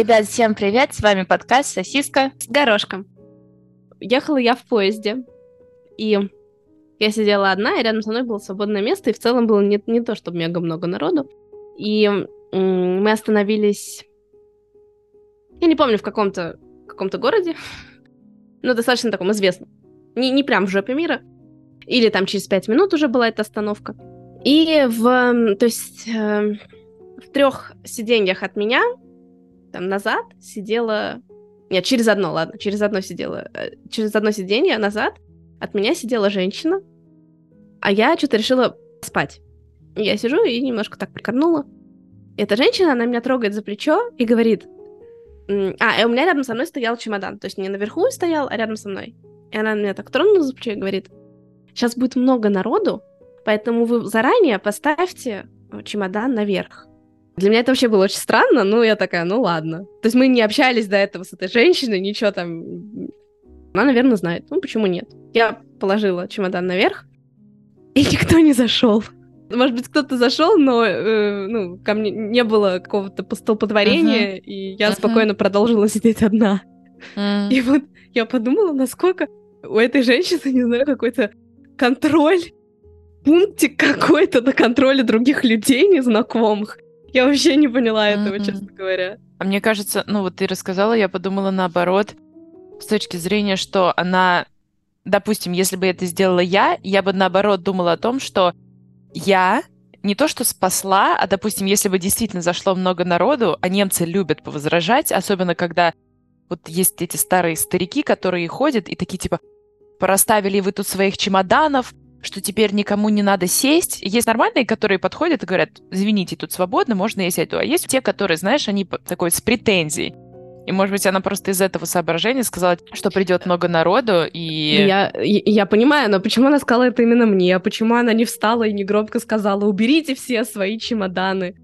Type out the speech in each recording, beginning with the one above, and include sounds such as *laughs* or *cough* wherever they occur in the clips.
Ребят, всем привет! С вами подкаст «Сосиска с горошком». Ехала я в поезде, и я сидела одна, и рядом со мной было свободное место, и в целом было не, не то, чтобы мега много народу. И мы остановились... Я не помню, в каком-то каком-то городе, *laughs* но достаточно таком известном. Не, не прям в жопе мира. Или там через пять минут уже была эта остановка. И в... То есть э, в трех сиденьях от меня там назад сидела... Нет, через одно, ладно, через одно сидела. Э, через одно сиденье назад от меня сидела женщина, а я что-то решила спать. Я сижу и немножко так прикорнула. Эта женщина, она меня трогает за плечо и говорит... А, и у меня рядом со мной стоял чемодан. То есть не наверху стоял, а рядом со мной. И она меня так тронула за плечо и говорит, сейчас будет много народу, поэтому вы заранее поставьте чемодан наверх. Для меня это вообще было очень странно, но я такая, ну ладно. То есть мы не общались до этого с этой женщиной, ничего там... Она, наверное, знает. Ну, почему нет? Я положила чемодан наверх, и никто не зашел. Может быть, кто-то зашел, но э, ну, ко мне не было какого-то столпотворения, uh-huh. и я uh-huh. спокойно продолжила сидеть одна. Uh-huh. И вот я подумала, насколько у этой женщины, не знаю, какой-то контроль, пунктик какой-то на контроле других людей незнакомых. Я вообще не поняла этого, mm-hmm. честно говоря. А мне кажется, ну вот ты рассказала, я подумала наоборот, с точки зрения, что она, допустим, если бы это сделала я, я бы наоборот думала о том, что я не то что спасла, а, допустим, если бы действительно зашло много народу, а немцы любят повозражать, особенно когда вот есть эти старые старики, которые ходят и такие типа, пораставили вы тут своих чемоданов, что теперь никому не надо сесть. Есть нормальные, которые подходят и говорят, извините, тут свободно, можно я сяду. А есть те, которые, знаешь, они такой с претензией. И, может быть, она просто из этого соображения сказала, что придет много народу, и... Я, я, я понимаю, но почему она сказала это именно мне? Почему она не встала и не громко сказала, уберите все свои чемоданы?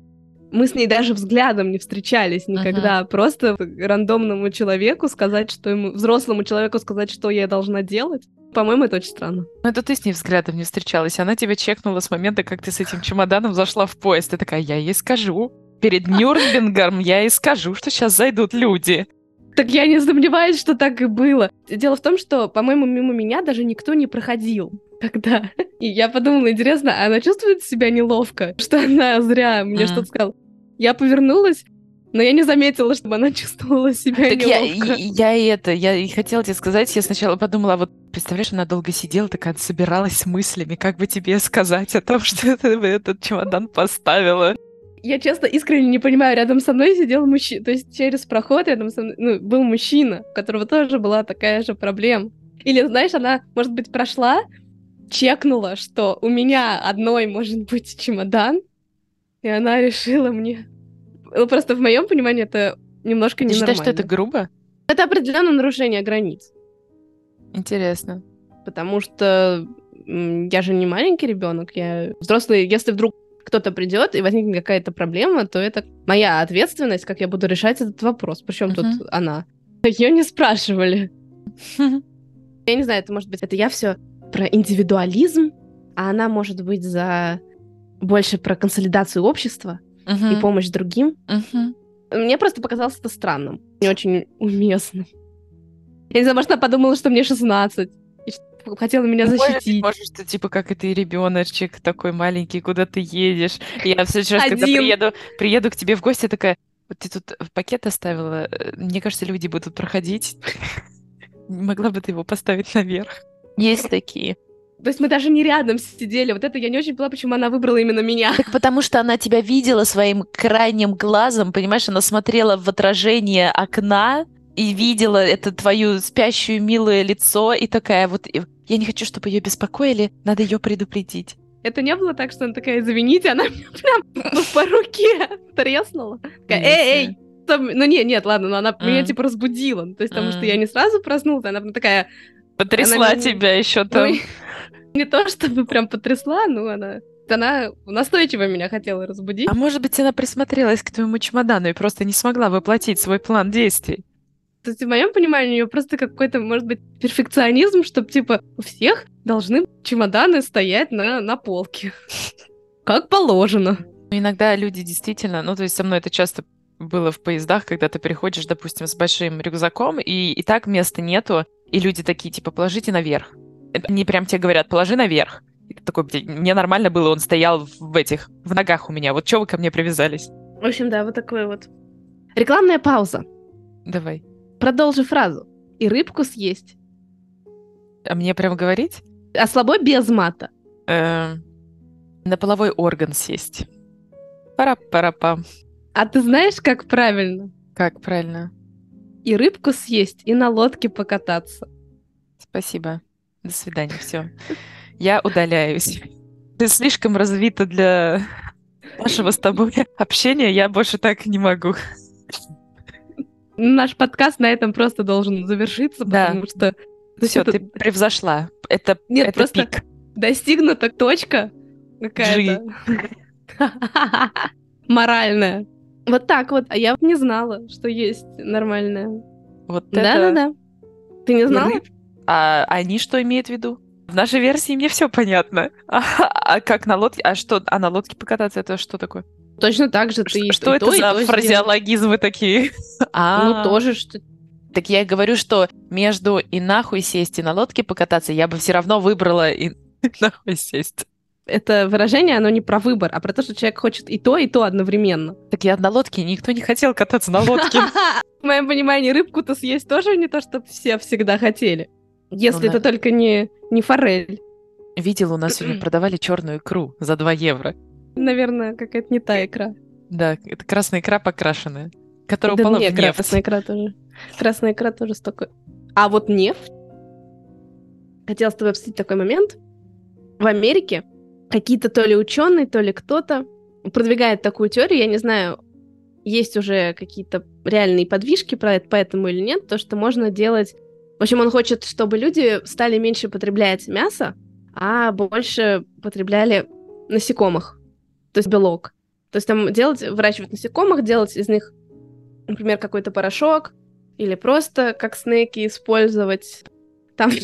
Мы с ней даже взглядом не встречались никогда. Uh-huh. Просто рандомному человеку сказать, что ему... Взрослому человеку сказать, что я должна делать. По-моему, это очень странно. Ну, это ты с ней взглядом не встречалась. Она тебя чекнула с момента, как ты с этим чемоданом зашла в поезд. Ты такая, я ей скажу. Перед *laughs* Нюрнбергом я ей скажу, что сейчас зайдут люди. Так я не сомневаюсь, что так и было. Дело в том, что, по-моему, мимо меня даже никто не проходил тогда. *laughs* И я подумала, интересно, а она чувствует себя неловко, что она зря мне mm. что-то сказала. Я повернулась, но я не заметила, чтобы она *laughs* чувствовала себя так неловко. Я, я, я это, я и хотела тебе сказать, я сначала подумала, а вот представляешь, она долго сидела, такая собиралась с мыслями, как бы тебе сказать о том, *laughs* что это, этот чемодан поставила. Я честно искренне не понимаю, рядом со мной сидел мужчина, то есть через проход рядом со мной ну, был мужчина, у которого тоже была такая же проблема. Или, знаешь, она, может быть, прошла, чекнула, что у меня одной может быть чемодан, и она решила мне просто в моем понимании это немножко Ты ненормально. считаешь, что это грубо? Это определенное нарушение границ. Интересно. Потому что я же не маленький ребенок, я взрослый. Если вдруг кто-то придет и возникнет какая-то проблема, то это моя ответственность, как я буду решать этот вопрос. Причем uh-huh. тут она? Ее не спрашивали. *laughs* Я не знаю, это может быть, это я все про индивидуализм, а она может быть за больше про консолидацию общества uh-huh. и помощь другим. Uh-huh. Мне просто показалось это странным, не очень уместным. Я не знаю, может, она подумала, что мне 16, и хотела меня защитить. Может, может, ты типа как и ты ребеночек такой маленький, куда ты едешь. Я в следующий раз, Один. когда приеду, приеду к тебе в гости, такая, вот ты тут пакет оставила, мне кажется, люди будут проходить. *laughs* Не могла бы ты его поставить наверх? Есть такие. То есть мы даже не рядом сидели. Вот это я не очень поняла, почему она выбрала именно меня. Так потому что она тебя видела своим крайним глазом, понимаешь? Она смотрела в отражение окна и видела это твою спящую милое лицо и такая вот... Я не хочу, чтобы ее беспокоили, надо ее предупредить. Это не было так, что она такая, извините, она меня прям ну, *laughs* по руке треснула. Такая, эй, эй! Ну, нет, нет, ладно, но она mm. меня типа разбудила. То есть, потому mm. что я не сразу проснулась, она такая... Потрясла она... тебя еще там. Ну, не то чтобы прям потрясла, но она она настойчиво меня хотела разбудить. А может быть, она присмотрелась к твоему чемодану и просто не смогла воплотить свой план действий? То есть, в моем понимании, у нее просто какой-то, может быть, перфекционизм, чтобы, типа, у всех должны чемоданы стоять на, на полке. Как положено. Иногда люди действительно, ну, то есть со мной это часто было в поездах, когда ты переходишь, допустим, с большим рюкзаком, и, и так места нету, и люди такие, типа, положите наверх. Они прям тебе говорят, положи наверх. И ты такой, мне нормально было, он стоял в этих, в ногах у меня. Вот что вы ко мне привязались? В общем, да, вот такое вот. Рекламная пауза. Давай. Продолжи фразу. И рыбку съесть. А мне прям говорить? А слабо без мата. Эм, на половой орган сесть. Пара-пара-пам. А ты знаешь, как правильно? Как правильно? И рыбку съесть, и на лодке покататься. Спасибо. До свидания. Все. Я удаляюсь. Ты слишком развита для нашего с тобой общения. Я больше так не могу. Наш подкаст на этом просто должен завершиться, да. потому что... Все, это... ты превзошла. Это, Нет, это просто пик. достигнута точка какая-то. *laughs* Моральная. Вот так вот. А я не знала, что есть нормальная. Вот да, это... Да-да-да. Ты не знала? А они что имеют в виду? В нашей версии мне все понятно. *laughs* А, а как на лодке? А что? А на лодке покататься это что такое? Точно так же ты. Что это то, за фразеологизмы такие? *laughs* Ну тоже что. Так я и говорю, что между и нахуй сесть и на лодке покататься, я бы все равно выбрала и *laughs* нахуй сесть. Это выражение, оно не про выбор, а про то, что человек хочет и то, и то одновременно. Так я на лодке, никто не хотел кататься на лодке. В моем понимании, рыбку-то съесть тоже не то, что все всегда хотели. Если это только не, не форель. Видел, у нас сегодня продавали черную икру за 2 евро. Наверное, какая-то не та икра. Да, это красная икра покрашенная, которая да упала не, в нефть. красная икра тоже. Красная икра тоже столько. А вот нефть. Хотела с тобой обсудить такой момент. В Америке какие-то то ли ученые, то ли кто-то продвигает такую теорию, я не знаю, есть уже какие-то реальные подвижки про это, поэтому или нет, то, что можно делать... В общем, он хочет, чтобы люди стали меньше потреблять мясо, а больше потребляли насекомых, то есть белок. То есть там делать, выращивать насекомых, делать из них, например, какой-то порошок, или просто как снеки использовать там *laughs* у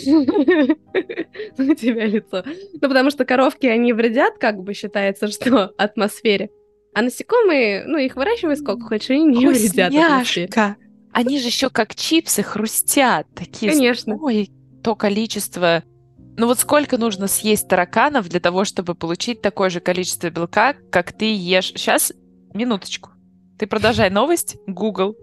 тебя лицо. Ну, потому что коровки, они вредят, как бы считается, что атмосфере. А насекомые, ну, их выращивай сколько хочешь, они не вредят атмосфере. Они же еще как чипсы хрустят. Такие Конечно. Ой, то количество... Ну вот сколько нужно съесть тараканов для того, чтобы получить такое же количество белка, как ты ешь... Сейчас, минуточку. Ты продолжай новость, Google.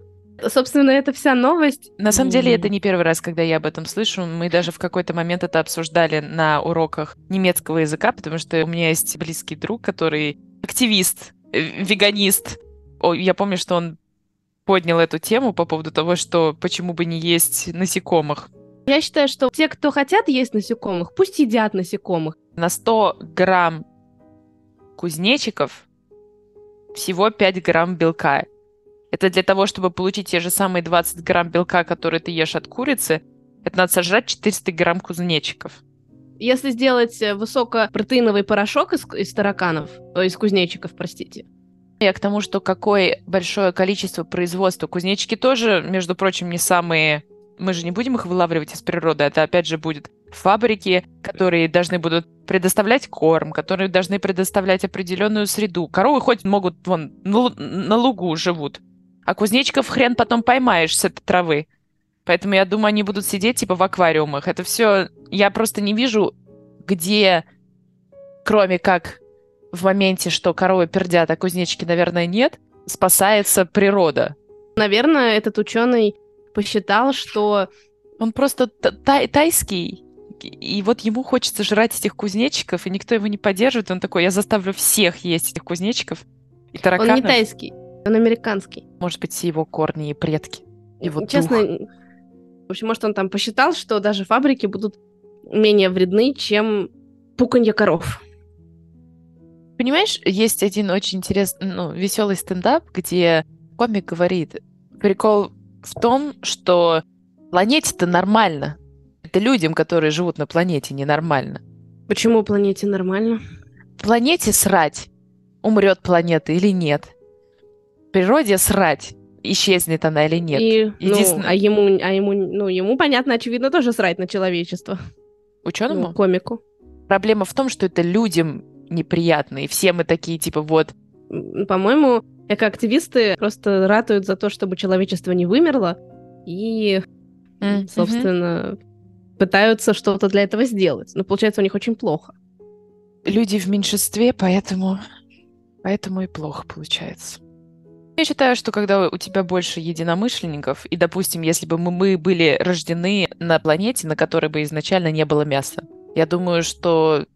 Собственно, это вся новость. На самом деле, это не первый раз, когда я об этом слышу. Мы даже в какой-то момент это обсуждали на уроках немецкого языка, потому что у меня есть близкий друг, который активист, э, веганист. О, я помню, что он поднял эту тему по поводу того, что почему бы не есть насекомых. Я считаю, что те, кто хотят есть насекомых, пусть едят насекомых. На 100 грамм кузнечиков всего 5 грамм белка. Это для того, чтобы получить те же самые 20 грамм белка, которые ты ешь от курицы, это надо сожрать 400 грамм кузнечиков. Если сделать э, высокопротеиновый порошок из, из тараканов, э, из кузнечиков, простите. Я к тому, что какое большое количество производства. Кузнечики тоже, между прочим, не самые... Мы же не будем их вылавливать из природы. Это, опять же, будет фабрики, которые должны будут предоставлять корм, которые должны предоставлять определенную среду. Коровы хоть могут вон на лугу живут, а кузнечиков хрен потом поймаешь с этой травы. Поэтому я думаю, они будут сидеть типа в аквариумах. Это все... Я просто не вижу, где, кроме как в моменте, что коровы пердят, а кузнечики, наверное, нет, спасается природа. Наверное, этот ученый посчитал, что... Он просто тай тайский, и вот ему хочется жрать этих кузнечиков, и никто его не поддерживает. Он такой, я заставлю всех есть этих кузнечиков и тараканов. Он не тайский. Он американский. Может быть, его корни и предки. Его Честно, дух. в общем, может, он там посчитал, что даже фабрики будут менее вредны, чем пуканье коров. Понимаешь, есть один очень интересный, ну, веселый стендап, где комик говорит, прикол в том, что планете-то нормально. Это людям, которые живут на планете, ненормально. Почему планете нормально? Планете срать, умрет планета или нет природе срать, исчезнет она или нет. И, Единственное... ну, а ему, а ему, ну, ему, понятно, очевидно, тоже срать на человечество. Ученому? Ну, комику. Проблема в том, что это людям неприятно, и все мы такие, типа, вот... По-моему, экоактивисты просто ратуют за то, чтобы человечество не вымерло, и, mm-hmm. собственно, пытаются что-то для этого сделать. Но получается у них очень плохо. Люди в меньшинстве, поэтому, поэтому и плохо получается. Я считаю, что когда у тебя больше единомышленников, и, допустим, если бы мы, мы были рождены на планете, на которой бы изначально не было мяса, я думаю, что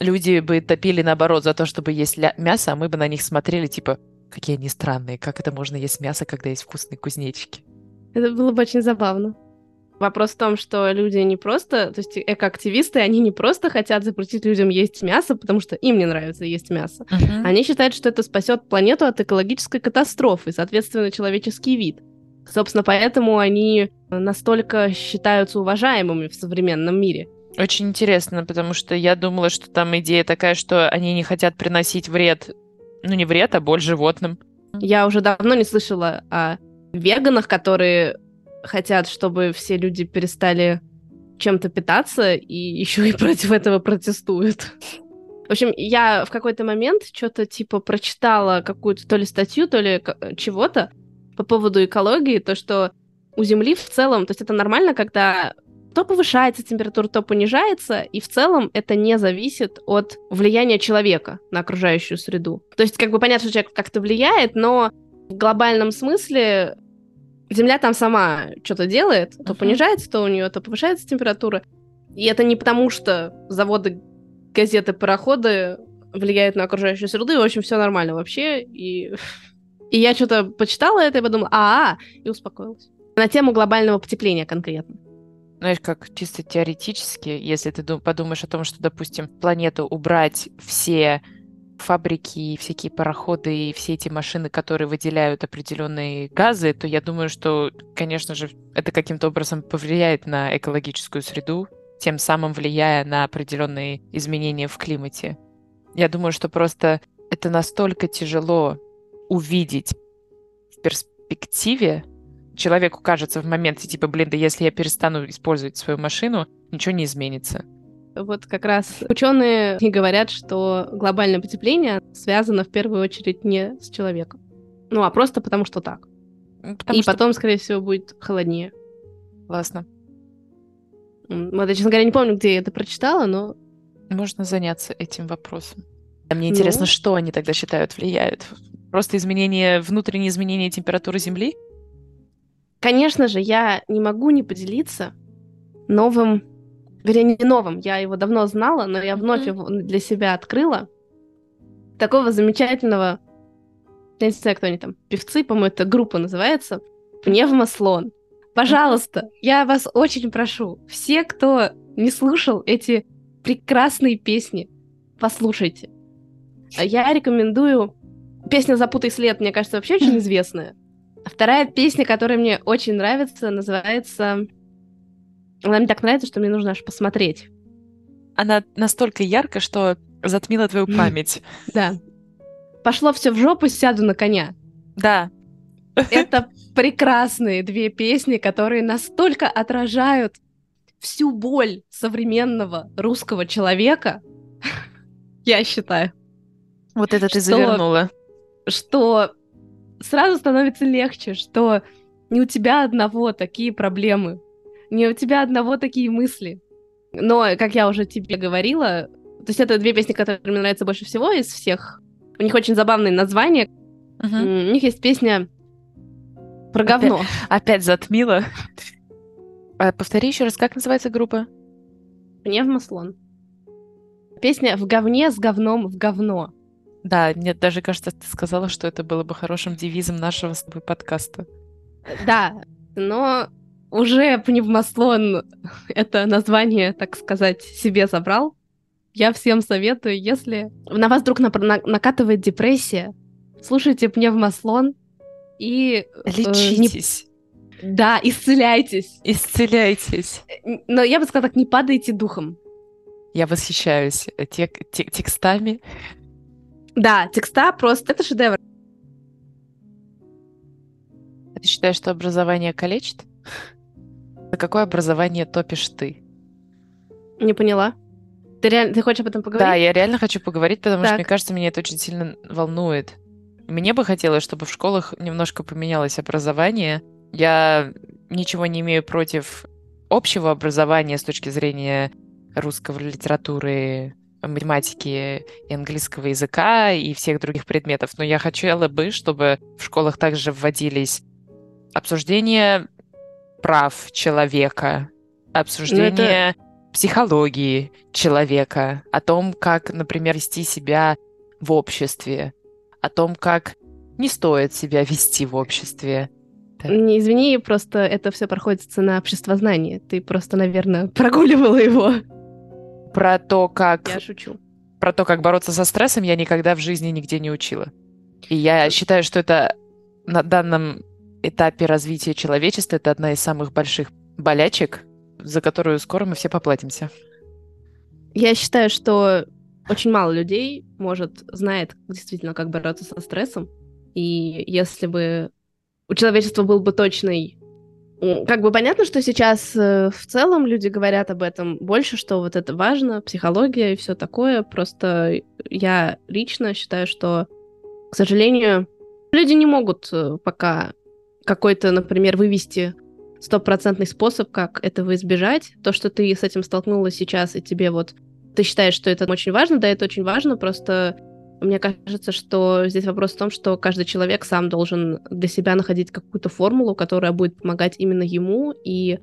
люди бы топили наоборот за то, чтобы есть мясо, а мы бы на них смотрели, типа, какие они странные, как это можно есть мясо, когда есть вкусные кузнечики. Это было бы очень забавно. Вопрос в том, что люди не просто, то есть экоактивисты, они не просто хотят запретить людям есть мясо, потому что им не нравится есть мясо. Uh-huh. Они считают, что это спасет планету от экологической катастрофы, соответственно, человеческий вид. Собственно, поэтому они настолько считаются уважаемыми в современном мире. Очень интересно, потому что я думала, что там идея такая, что они не хотят приносить вред, ну не вред, а боль животным. Я уже давно не слышала о веганах, которые хотят, чтобы все люди перестали чем-то питаться, и еще и против этого протестуют. В общем, я в какой-то момент что-то типа прочитала какую-то то ли статью, то ли чего-то по поводу экологии, то, что у Земли в целом, то есть это нормально, когда то повышается температура, то понижается, и в целом это не зависит от влияния человека на окружающую среду. То есть, как бы понятно, что человек как-то влияет, но в глобальном смысле Земля там сама что-то делает, то uh-huh. понижается, то у нее, то повышается температура. И это не потому, что заводы, газеты, пароходы влияют на окружающую среду, и, в общем, все нормально вообще. И, *laughs* и я что-то почитала это и подумала, а, -а, и успокоилась. На тему глобального потепления конкретно. Знаешь, как чисто теоретически, если ты подумаешь о том, что, допустим, планету убрать все фабрики, всякие пароходы и все эти машины, которые выделяют определенные газы, то я думаю, что, конечно же, это каким-то образом повлияет на экологическую среду, тем самым влияя на определенные изменения в климате. Я думаю, что просто это настолько тяжело увидеть в перспективе. Человеку кажется в моменте, типа, блин, да если я перестану использовать свою машину, ничего не изменится вот как раз ученые и говорят, что глобальное потепление связано в первую очередь не с человеком. Ну, а просто потому что так. Потому и что... потом, скорее всего, будет холоднее. Классно. Вот я, честно говоря, не помню, где я это прочитала, но... Можно заняться этим вопросом. А мне интересно, ну... что они тогда считают влияют? Просто изменение, внутренние изменения температуры Земли? Конечно же, я не могу не поделиться новым вернее, не новым, я его давно знала, но я вновь mm-hmm. его для себя открыла. Такого замечательного, я не знаю, кто они там, певцы, по-моему, это группа называется, Пневмослон. Пожалуйста, я вас очень прошу, все, кто не слушал эти прекрасные песни, послушайте. Я рекомендую песня «Запутай след», мне кажется, вообще очень *laughs* известная. Вторая песня, которая мне очень нравится, называется она мне так нравится, что мне нужно аж посмотреть. Она настолько ярко, что затмила твою память. Да. Пошло все в жопу, сяду на коня. Да. Это *laughs* прекрасные две песни, которые настолько отражают всю боль современного русского человека, *laughs* я считаю. Вот это ты завернула. Что сразу становится легче, что не у тебя одного такие проблемы, не у тебя одного такие мысли. Но, как я уже тебе говорила, то есть это две песни, которые мне нравятся больше всего из всех. У них очень забавные названия. Uh-huh. У них есть песня про опять, говно. Опять затмила. *laughs* А, повтори еще раз, как называется группа? Пневмослон. Песня «В говне с говном в говно». Да, мне даже кажется, ты сказала, что это было бы хорошим девизом нашего с тобой подкаста. Да, но уже пневмослон *laughs* это название, так сказать, себе забрал. Я всем советую, если на вас вдруг на на накатывает депрессия, слушайте пневмослон и... Э, Лечитесь. Э, не... Да, исцеляйтесь. Исцеляйтесь. Но я бы сказала так, не падайте духом. Я восхищаюсь тек тек текстами. Да, текста просто, это шедевр. А ты считаешь, что образование калечит? *laughs* На какое образование топишь ты? Не поняла. Ты, реально, ты хочешь об этом поговорить? Да, я реально хочу поговорить, потому так. что, мне кажется, меня это очень сильно волнует. Мне бы хотелось, чтобы в школах немножко поменялось образование. Я ничего не имею против общего образования с точки зрения русского литературы, математики и английского языка и всех других предметов. Но я хотела бы, чтобы в школах также вводились обсуждение прав человека, обсуждение это... психологии человека, о том, как, например, вести себя в обществе, о том, как не стоит себя вести в обществе. Не извини, просто это все проходит цена обществознания. Ты просто, наверное, *laughs* прогуливала его. Про то, как... Я шучу. Про то, как бороться со стрессом, я никогда в жизни нигде не учила. И я считаю, что это на данном этапе развития человечества это одна из самых больших болячек, за которую скоро мы все поплатимся. Я считаю, что очень мало людей может знает действительно, как бороться со стрессом. И если бы у человечества был бы точный как бы понятно, что сейчас э, в целом люди говорят об этом больше, что вот это важно, психология и все такое. Просто я лично считаю, что, к сожалению, люди не могут э, пока какой-то, например, вывести стопроцентный способ, как этого избежать. То, что ты с этим столкнулась сейчас, и тебе вот ты считаешь, что это очень важно, да, это очень важно, просто мне кажется, что здесь вопрос в том, что каждый человек сам должен для себя находить какую-то формулу, которая будет помогать именно ему. И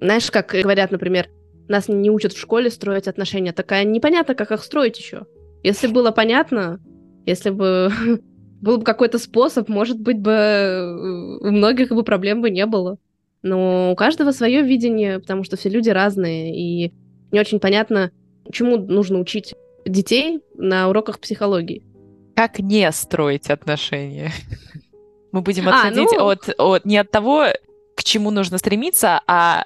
знаешь, как говорят, например, нас не учат в школе строить отношения, такая непонятно, как их строить еще. Если было понятно, если бы *laughs* был бы какой-то способ, может быть бы э, у многих бы проблем бы не было. Но у каждого свое видение, потому что все люди разные, и не очень понятно, чему нужно учить детей на уроках психологии. Как не строить отношения? *laughs* Мы будем а, отходить а, ну... от, от не от того, к чему нужно стремиться, а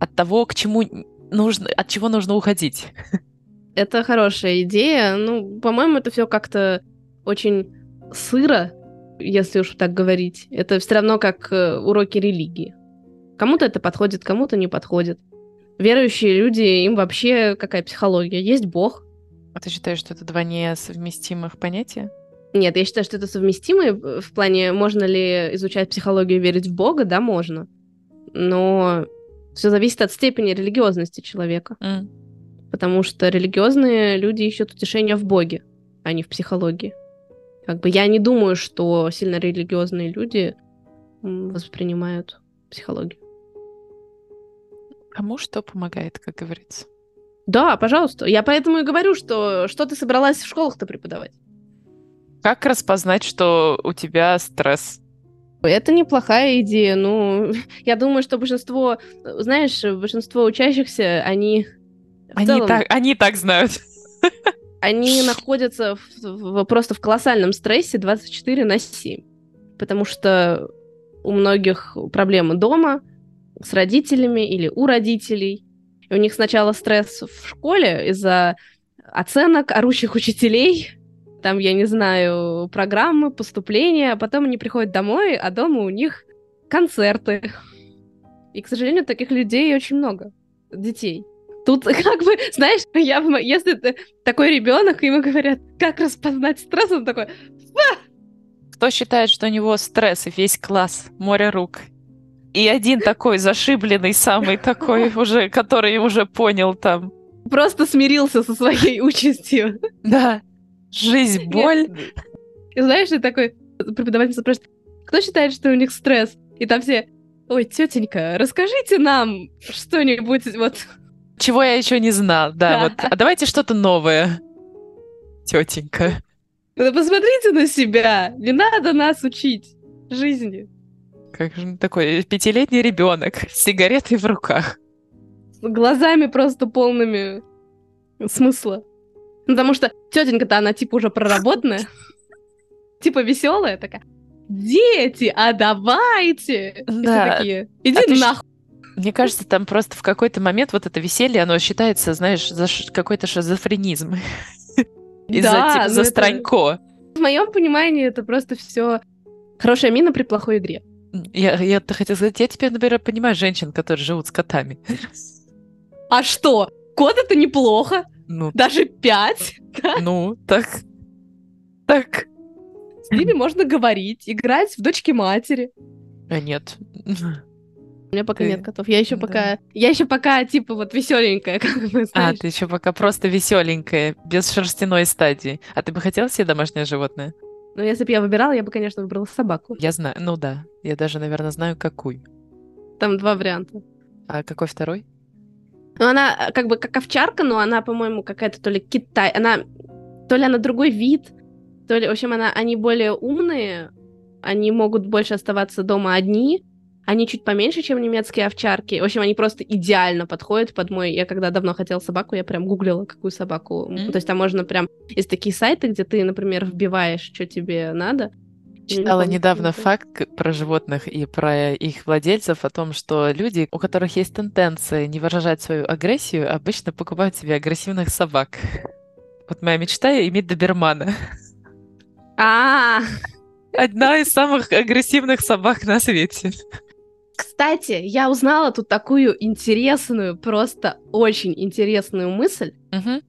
от того, к чему нужно, от чего нужно уходить. *laughs* Это хорошая идея. Ну, по-моему, это все как-то очень сыро, если уж так говорить. Это все равно как э, уроки религии. Кому-то это подходит, кому-то не подходит. Верующие люди, им вообще какая психология? Есть Бог, а ты считаешь, что это два несовместимых понятия? Нет, я считаю, что это совместимые. В плане, можно ли изучать психологию и верить в Бога? Да, можно. Но все зависит от степени религиозности человека. Mm. Потому что религиозные люди ищут утешение в Боге, а не в психологии. Как бы я не думаю, что сильно религиозные люди воспринимают психологию. Кому что помогает, как говорится? Да, пожалуйста. Я поэтому и говорю, что что ты собралась в школах-то преподавать. Как распознать, что у тебя стресс? Это неплохая идея. Ну, *laughs* я думаю, что большинство, знаешь, большинство учащихся, они... Они, целом, так, они так знают. *laughs* Они *laughs* находятся в, в, просто в колоссальном стрессе 24 на 7. Потому что у многих проблемы дома, с родителями или у родителей. И у них сначала стресс в школе из-за оценок, орущих учителей, там, я не знаю, программы, поступления, а потом они приходят домой, а дома у них концерты. И, к сожалению, таких людей очень много, детей. Тут *laughs* как бы, знаешь, я, если ты такой ребенок, ему говорят, как распознать стресс, он такой, Фа! Кто считает, что у него стресс и весь класс, море рук, и один такой зашибленный, самый такой *laughs* уже, который уже понял там. Просто смирился со своей участью. Да. Жизнь, боль. И знаешь, ты такой преподаватель спрашивает, кто считает, что у них стресс? И там все, ой, тетенька, расскажите нам что-нибудь вот... Чего я еще не знал, да, вот. А давайте что-то новое, тетенька. посмотрите на себя, не надо нас учить жизни. Как же такой пятилетний ребенок с сигаретой в руках. Глазами просто полными смысла. Ну, потому что тетенька-то она типа уже проработанная. *laughs* Типа веселая такая. Дети, а давайте! Да. такие, иди а нахуй. Мне кажется, там просто в какой-то момент вот это веселье, оно считается, знаешь, за какой-то шизофренизм. *laughs* Из-за типа, за странько. В моем понимании это просто все хорошая мина при плохой игре. Я, я хотела сказать, я теперь, например, понимаю женщин, которые живут с котами. А что? Кот это неплохо. Ну, Даже пять. *laughs* Да? Ну, так. Так. С ними можно говорить, играть в дочки матери. А нет. У меня пока Ты- нет котов. Я еще да. пока. Я еще пока, типа, вот веселенькая, *laughs* как бы А, ты еще пока просто веселенькая, без шерстяной стадии. А ты бы хотела себе домашнее животное? Но если бы я выбирала, я бы, конечно, выбрала собаку. Я знаю, ну да. Я даже, наверное, знаю, какую. Там два варианта. А какой второй? Ну, она э, как бы как овчарка, но она, по-моему, какая-то то ли Китай. Она то ли она другой вид, то ли, в общем, она, они более умные, они могут больше оставаться дома одни, они чуть поменьше, чем немецкие овчарки. В общем, они просто идеально подходят под мой... Я когда давно хотела собаку, я прям гуглила, какую собаку. Мгм. То есть там можно прям... Есть такие сайты, где ты, например, вбиваешь, что тебе надо. Не Читала помню, недавно это. факт про животных и про их владельцев о том, что люди, у которых есть тенденция не выражать свою агрессию, обычно покупают себе агрессивных собак. Вот моя мечта иметь добермана. А, Одна из самых агрессивных собак на свете. Кстати, я узнала тут такую интересную, просто очень интересную мысль. Мгм.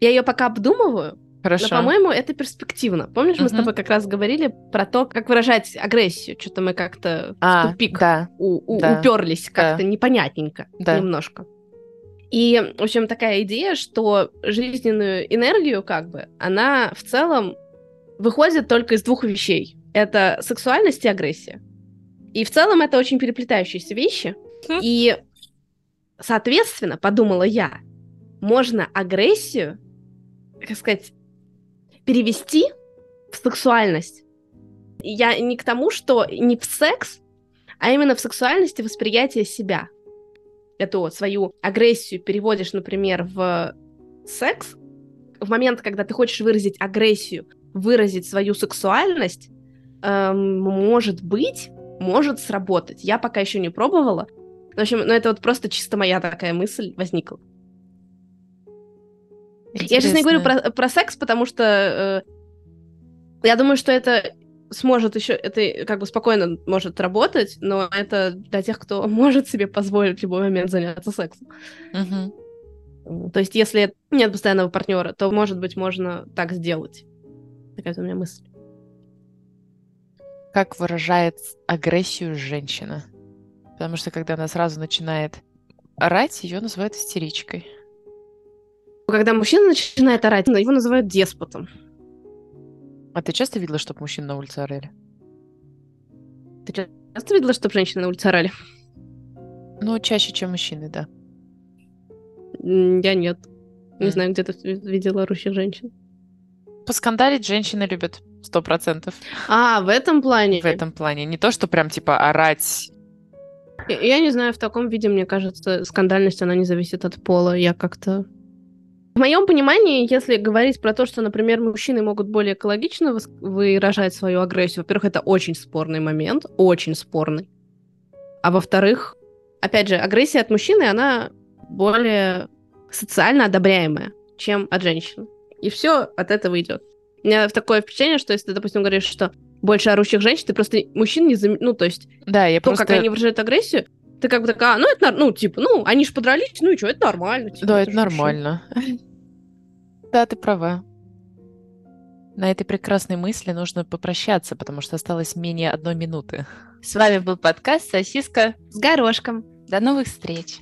Я ее пока обдумываю, Хорошо. но, по-моему, это перспективно. Помнишь, мы с тобой как раз говорили про то, как выражать агрессию. Что-то мы как-то в А, тупик да. у- у- да, уперлись, как-то непонятненько Да. немножко. И, в общем, такая идея, что жизненную энергию, как бы, она в целом выходит только из двух вещей. Это сексуальность и агрессия. И в целом это очень переплетающиеся вещи. И, соответственно, подумала я, можно агрессию, как сказать, перевести в сексуальность. Я не к тому, что не в секс, а именно в сексуальности восприятия себя. Эту свою агрессию переводишь, например, в секс. В момент, когда ты хочешь выразить агрессию, выразить свою сексуальность, эм, может быть, может сработать. Я пока еще не пробовала. В общем, ну это вот просто чисто моя такая мысль возникла. Я сейчас не говорю Интересно. про, про секс, потому что э, я думаю, что это сможет еще, это как бы спокойно может работать, но это для тех, кто *laughs* может себе позволить в любой момент заняться сексом. М, То есть, если нет постоянного партнера, то, может быть, можно так сделать. Такая у меня мысль. Как выражает агрессию женщина? Потому что когда она сразу начинает орать, ее называют истеричкой. Когда мужчина начинает орать, его называют деспотом. А ты часто видела, чтобы мужчин на улице орали? Ты часто видела, чтобы женщины на улице орали? Ну, чаще, чем мужчины, да. Я нет. Не М. знаю, где ты видела орущих женщин. Поскандалить женщины любят сто процентов А, в этом плане. в этом плане. Не то, что прям типа орать. Я, не знаю, в таком виде, мне кажется, скандальность, она не зависит от пола. Я как-то... В моем понимании, если говорить про то, что, например, мужчины могут более экологично выражать свою агрессию, во-первых, это очень спорный момент, очень спорный. А во-вторых, опять же, агрессия от мужчины, она более социально одобряемая, чем от женщины. И все от этого идет. У меня такое впечатление, что если ты, допустим, говоришь, что больше орущих женщин, ты просто мужчин не зам... Ну, то есть Да, я то, просто... как они выражают агрессию, ты как бы такая, «А, ну это, ну, типа, ну, они же подрались, ну и что, это нормально. типа, Да, это мужчины». нормально. *laughs* Да, ты права. На этой прекрасной мысли нужно попрощаться, потому что осталось менее одной минуты. С вами был подкаст «Сосиска». С горошком. До новых встреч!